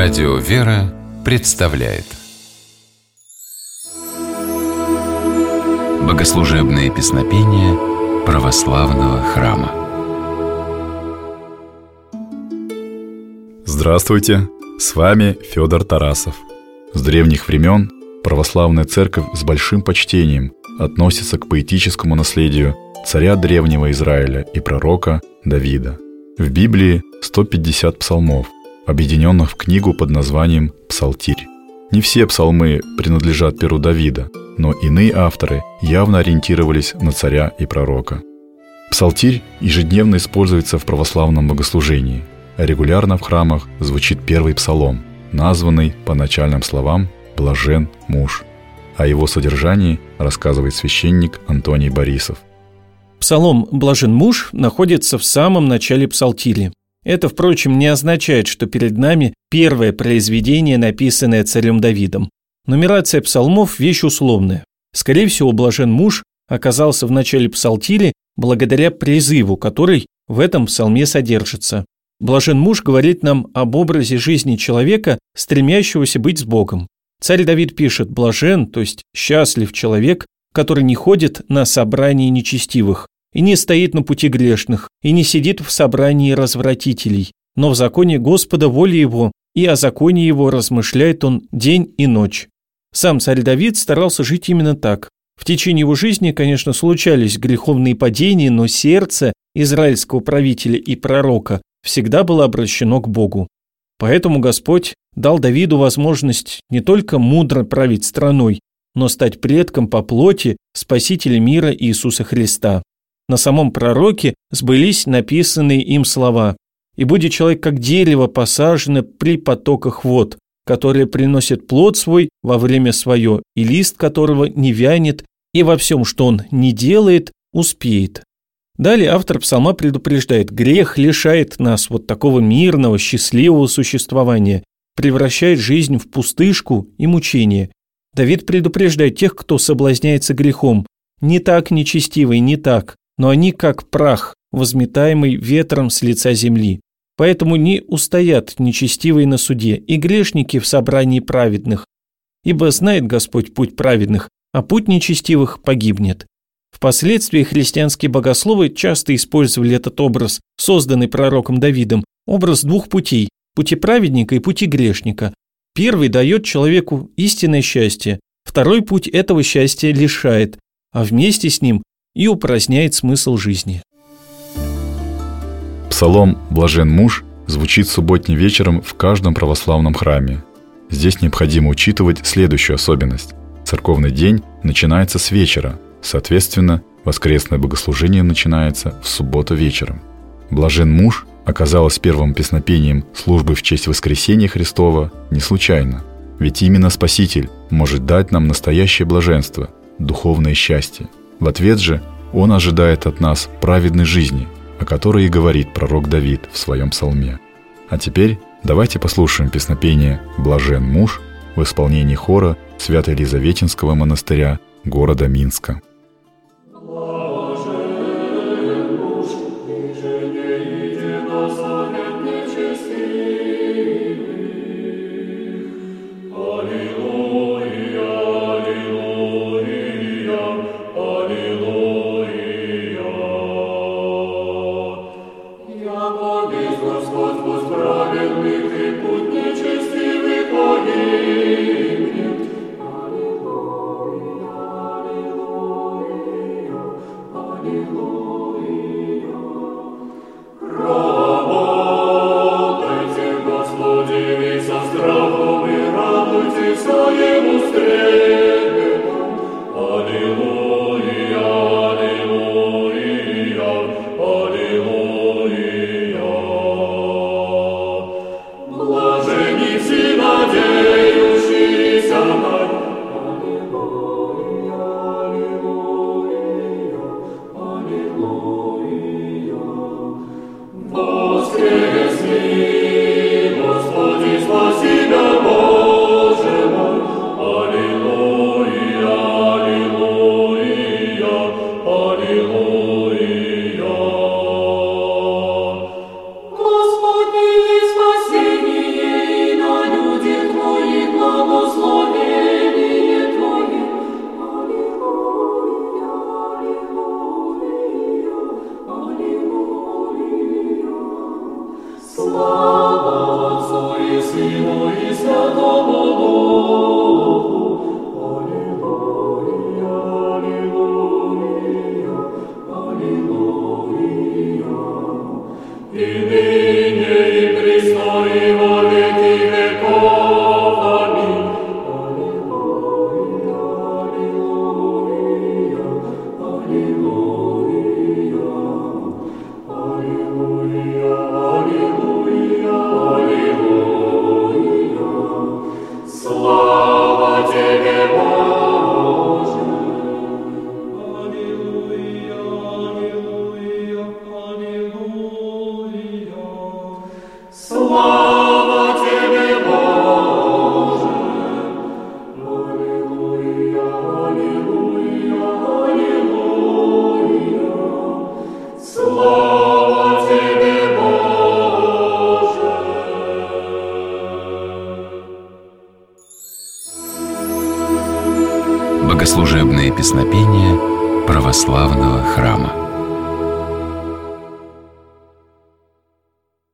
Радио «Вера» представляет Богослужебные песнопения православного храма Здравствуйте! С вами Федор Тарасов. С древних времен православная церковь с большим почтением относится к поэтическому наследию царя древнего Израиля и пророка Давида. В Библии 150 псалмов, объединенных в книгу под названием «Псалтирь». Не все псалмы принадлежат перу Давида, но иные авторы явно ориентировались на царя и пророка. Псалтирь ежедневно используется в православном богослужении, регулярно в храмах звучит первый псалом, названный по начальным словам «Блажен муж». О его содержании рассказывает священник Антоний Борисов. Псалом «Блажен муж» находится в самом начале псалтири. Это, впрочем, не означает, что перед нами первое произведение, написанное царем Давидом. Нумерация псалмов – вещь условная. Скорее всего, блажен муж оказался в начале псалтири благодаря призыву, который в этом псалме содержится. Блажен муж говорит нам об образе жизни человека, стремящегося быть с Богом. Царь Давид пишет «блажен», то есть «счастлив человек, который не ходит на собрании нечестивых, и не стоит на пути грешных, и не сидит в собрании развратителей, но в законе Господа воли его, и о законе его размышляет он день и ночь. Сам царь Давид старался жить именно так. В течение его жизни, конечно, случались греховные падения, но сердце израильского правителя и пророка всегда было обращено к Богу. Поэтому Господь дал Давиду возможность не только мудро править страной, но стать предком по плоти Спасителя мира Иисуса Христа на самом пророке сбылись написанные им слова. «И будет человек, как дерево, посажено при потоках вод, которое приносит плод свой во время свое, и лист которого не вянет, и во всем, что он не делает, успеет». Далее автор псалма предупреждает, грех лишает нас вот такого мирного, счастливого существования, превращает жизнь в пустышку и мучение. Давид предупреждает тех, кто соблазняется грехом. Не так, нечестивый, не так но они как прах, возметаемый ветром с лица земли. Поэтому не устоят нечестивые на суде и грешники в собрании праведных. Ибо знает Господь путь праведных, а путь нечестивых погибнет. Впоследствии христианские богословы часто использовали этот образ, созданный пророком Давидом, образ двух путей – пути праведника и пути грешника. Первый дает человеку истинное счастье, второй путь этого счастья лишает, а вместе с ним и упраздняет смысл жизни. Псалом «Блажен муж» звучит субботним вечером в каждом православном храме. Здесь необходимо учитывать следующую особенность. Церковный день начинается с вечера, соответственно, воскресное богослужение начинается в субботу вечером. «Блажен муж» оказалось первым песнопением службы в честь воскресения Христова не случайно. Ведь именно Спаситель может дать нам настоящее блаженство, духовное счастье – в ответ же он ожидает от нас праведной жизни, о которой и говорит пророк Давид в своем псалме. А теперь давайте послушаем песнопение «Блажен муж» в исполнении хора Свято-Елизаветинского монастыря города Минска. Oh. Сыну и Святому Духу. Аллилуйя, аллилуйя, аллилуйя. И ныне, и присно, и во веки Богослужебные песнопения православного храма.